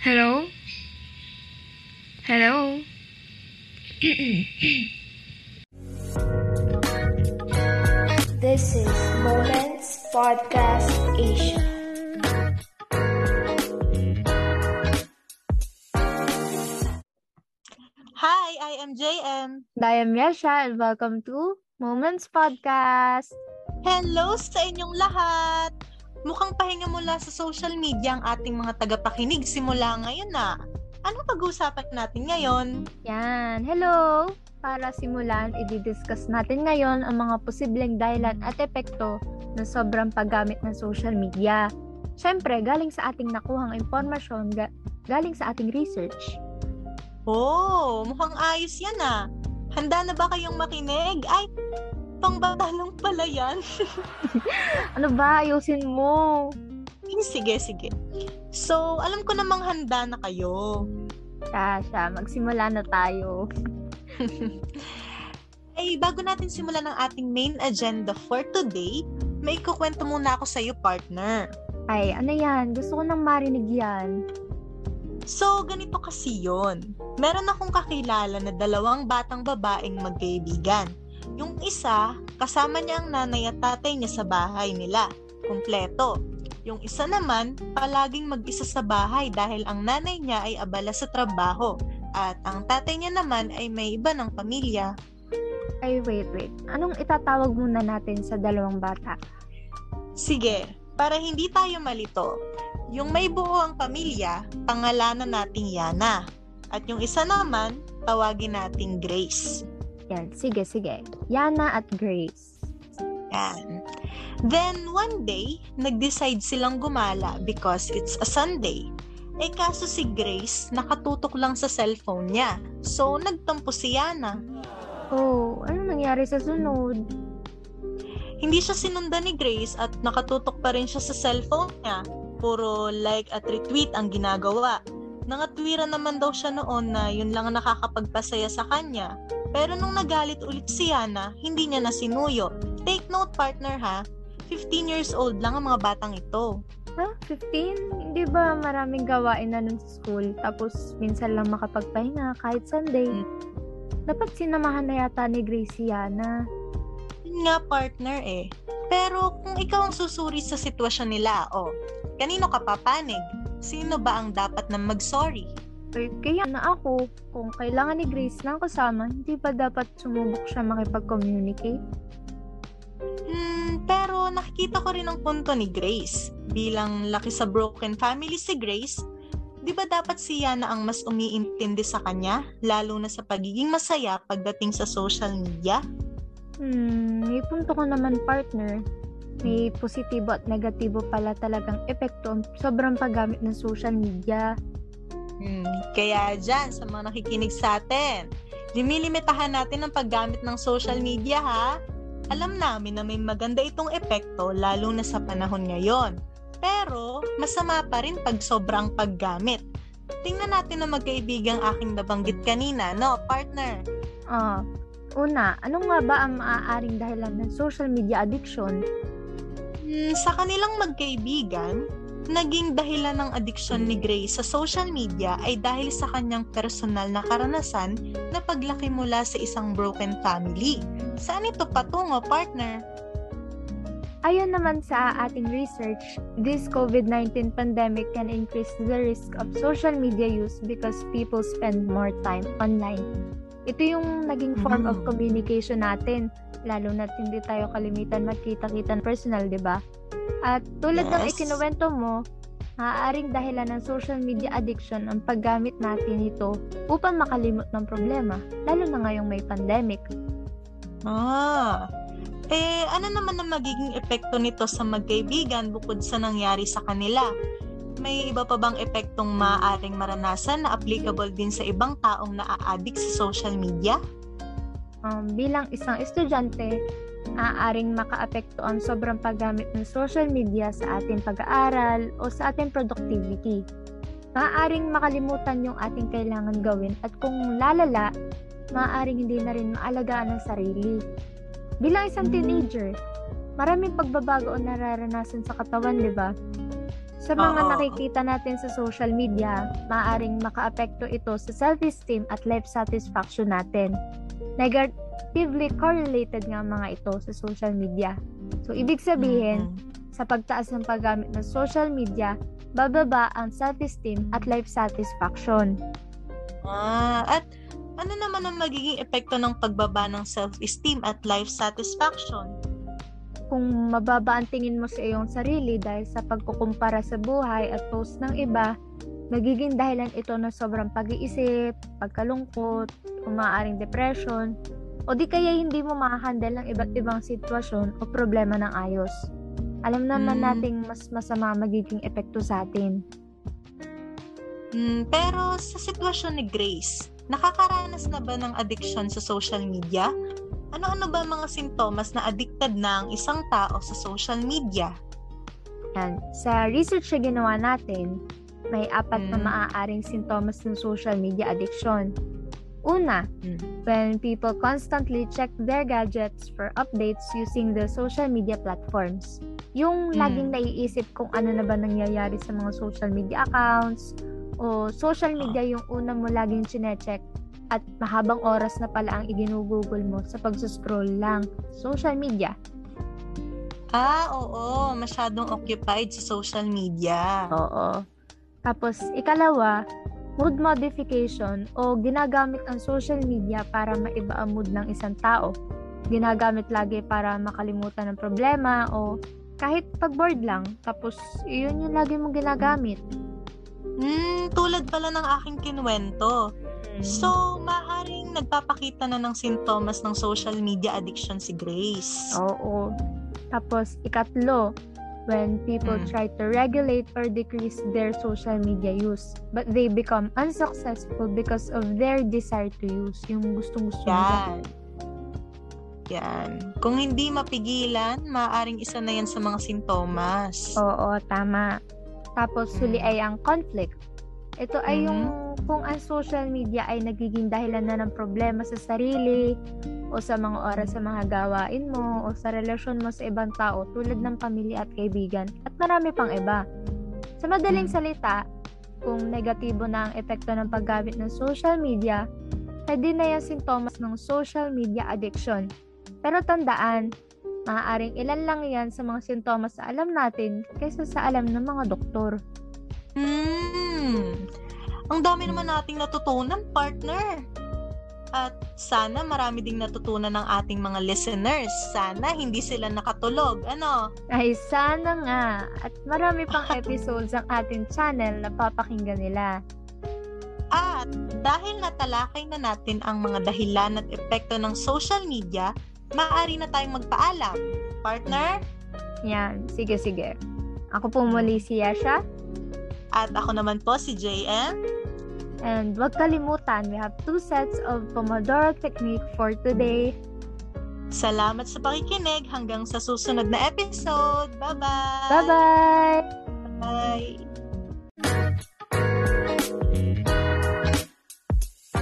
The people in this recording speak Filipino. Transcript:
Hello? Hello? This is Moments Podcast Asia. Hi, I am JM. I am Yasha and welcome to Moments Podcast. Hello sa inyong lahat! Mukhang pahinga mula sa social media ang ating mga tagapakinig simula ngayon na. Anong pag-uusapan natin ngayon? Yan. Hello! Para simulan, i-discuss natin ngayon ang mga posibleng dahilan at epekto ng sobrang paggamit ng social media. Siyempre, galing sa ating nakuhang impormasyon, ga- galing sa ating research. Oh, mukhang ayos yan ah. Handa na ba kayong makinig? Ay, pangbata lang pala yan. Ano ba? Ayusin mo. sige, sige. So, alam ko namang handa na kayo. Siya. Magsimula na tayo. Eh, bago natin simulan ang ating main agenda for today, may ikukwento muna ako sa iyo, partner. Ay, ano yan? Gusto ko nang marinig yan. So, ganito kasi yon. Meron akong kakilala na dalawang batang babaeng magkaibigan. Yung isa, kasama niya ang nanay at tatay niya sa bahay nila. Kumpleto. Yung isa naman, palaging mag-isa sa bahay dahil ang nanay niya ay abala sa trabaho at ang tatay niya naman ay may iba ng pamilya. Ay, wait, wait. Anong itatawag muna natin sa dalawang bata? Sige, para hindi tayo malito, yung may buo ang pamilya, pangalanan nating Yana. At yung isa naman, tawagin nating Grace. Yan, sige, sige. Yana at Grace. Yan. Then, one day, nag-decide silang gumala because it's a Sunday. Eh kaso si Grace, nakatutok lang sa cellphone niya. So, nagtampo si Yana. Oh, ano nangyari sa sunod? Hindi siya sinundan ni Grace at nakatutok pa rin siya sa cellphone niya. Puro like at retweet ang ginagawa. Nangatwira naman daw siya noon na yun lang ang nakakapagpasaya sa kanya. Pero nung nagalit ulit si Yana, hindi niya na sinuyo. Take note partner ha, 15 years old lang ang mga batang ito. Ha? 15? Hindi ba maraming gawain na nun sa school? Tapos minsan lang makapagpahinga kahit Sunday. Hmm. Dapat sinamahan na yata ni Grace si Yana. Yun nga partner eh. Pero kung ikaw ang susuri sa sitwasyon nila, oh, kanino ka papanig? Sino ba ang dapat na mag-sorry? Kaya na ako, kung kailangan ni Grace lang kasama, hindi ba dapat sumubok siya makipag-communicate? Hmm, pero nakikita ko rin ang punto ni Grace. Bilang laki sa broken family si Grace, di ba dapat si Yana ang mas umiintindi sa kanya, lalo na sa pagiging masaya pagdating sa social media? Hmm, may punto ko naman partner. May positibo at negatibo pala talagang epekto ang sobrang paggamit ng social media. Hmm, kaya dyan, sa mga nakikinig sa atin, limilimitahan natin ang paggamit ng social media ha. Alam namin na may maganda itong epekto lalo na sa panahon ngayon. Pero, masama pa rin pag sobrang paggamit. Tingnan natin na magkaibigang aking nabanggit kanina, no, partner? Ah, una, anong nga ba ang maaaring dahilan ng social media addiction? Hmm, sa kanilang magkaibigan, naging dahilan ng addiction ni Grace sa social media ay dahil sa kanyang personal na karanasan na paglaki mula sa isang broken family. Saan ito patungo, partner? Ayon naman sa ating research, this COVID-19 pandemic can increase the risk of social media use because people spend more time online. Ito yung naging form of Mm. communication natin, lalo na hindi tayo kalimitan magkita-kita personal, di ba? At tulad ng Yes. ikinuwento mo, maaaring dahilan ng social media addiction ang paggamit natin ito upang makalimot ng problema, lalo na ngayong may pandemic. Ah, eh ano naman ang magiging epekto nito sa magkaibigan bukod sa nangyari sa kanila? May iba pa bang epektong maaaring maranasan na applicable din sa ibang taong naa-addict sa social media? um, bilang isang estudyante, maaaring makaapekto ang sobrang paggamit ng social media sa ating pag-aaral o sa ating productivity. Maaaring makalimutan yung ating kailangan gawin at kung lalala, maaaring hindi na rin maalagaan ang sarili. Bilang isang teenager, maraming pagbabago ang nararanasan sa katawan, di ba? Sa mga Oo. nakikita natin sa social media, maaaring makaapekto ito sa self-esteem at life satisfaction natin. Negatively correlated nga mga ito sa social media. So, ibig sabihin, Mm-mm. sa pagtaas ng paggamit ng social media, bababa ang self-esteem at life satisfaction. Ah, at ano naman ang magiging epekto ng pagbaba ng self-esteem at life satisfaction? Kung mababa ang tingin mo sa iyong sarili dahil sa pagkukumpara sa buhay at post ng iba, magiging dahilan ito ng sobrang pag-iisip, pagkalungkot, o maaaring depression, o di kaya hindi mo makahandle ng iba't ibang sitwasyon o problema ng ayos. Alam naman Hmm. nating mas masama ang magiging epekto sa atin. Mm, pero sa sitwasyon ni Grace, nakakaranas na ba ng addiction sa social media? Ano-ano ba mga sintomas na addicted na ang isang tao sa social media? Yan. Sa research na ginawa natin, may apat na Mm. maaaring sintomas ng social media addiction. Una, Mm. when people constantly check their gadgets for updates using the social media platforms. Yung Mm. laging naiisip kung ano na ba nangyayari sa mga social media accounts o social media yung una mo laging chinecheck at mahabang oras na pala ang iginugugol mo sa pagsuscroll lang social media. Ah, oo. Masyadong occupied sa social media. Oo. Tapos, ikalawa, mood modification o ginagamit ang social media para maiba ang mood ng isang tao. Ginagamit lagi para makalimutan ng problema o kahit pag bored lang, tapos yun yung lagi mong ginagamit. Hmm, tulad pala ng aking kinwento. So, maaaring nagpapakita na ng sintomas ng social media addiction si Grace. Oo. Tapos, ikatlo, when people Mm. try to regulate or decrease their social media use, but they become unsuccessful because of their desire to use, yung gustong-gusto nila. Yan. Yan. Kung hindi mapigilan, maaaring isa na yan sa mga sintomas. Oo, tama. Tapos, huli Mm. ay ang conflict. Ito ay Mhm. yung kung ang social media ay nagiging dahilan na ng problema sa sarili o sa mga oras sa mga gawain mo o sa relasyon mo sa ibang tao tulad ng pamilya at kaibigan at marami pang iba. Sa madaling salita, kung negatibo na ang epekto ng paggamit ng social media, pwede na yung sintomas ng social media addiction. Pero tandaan, maaaring ilan lang yan sa mga sintomas na alam natin kaysa sa alam ng mga doktor. Hmm. Ang dami naman nating natutunan, partner. At sana marami ding natutunan ng ating mga listeners. Sana hindi sila nakatulog. Ano? Ay, sana nga. At marami pang episodes ang ating channel na papakinggan nila. At dahil natalakay na natin ang mga dahilan at epekto ng social media, maaari na tayong magpaalam. Partner? Yan. Sige, sige. Ako po muli si Yasha. At ako naman po si JM. And wag kalimutan, we have two sets of Pomodoro technique for today. Salamat sa pakikinig hanggang sa susunod na episode. Bye-bye! Bye-bye! Bye!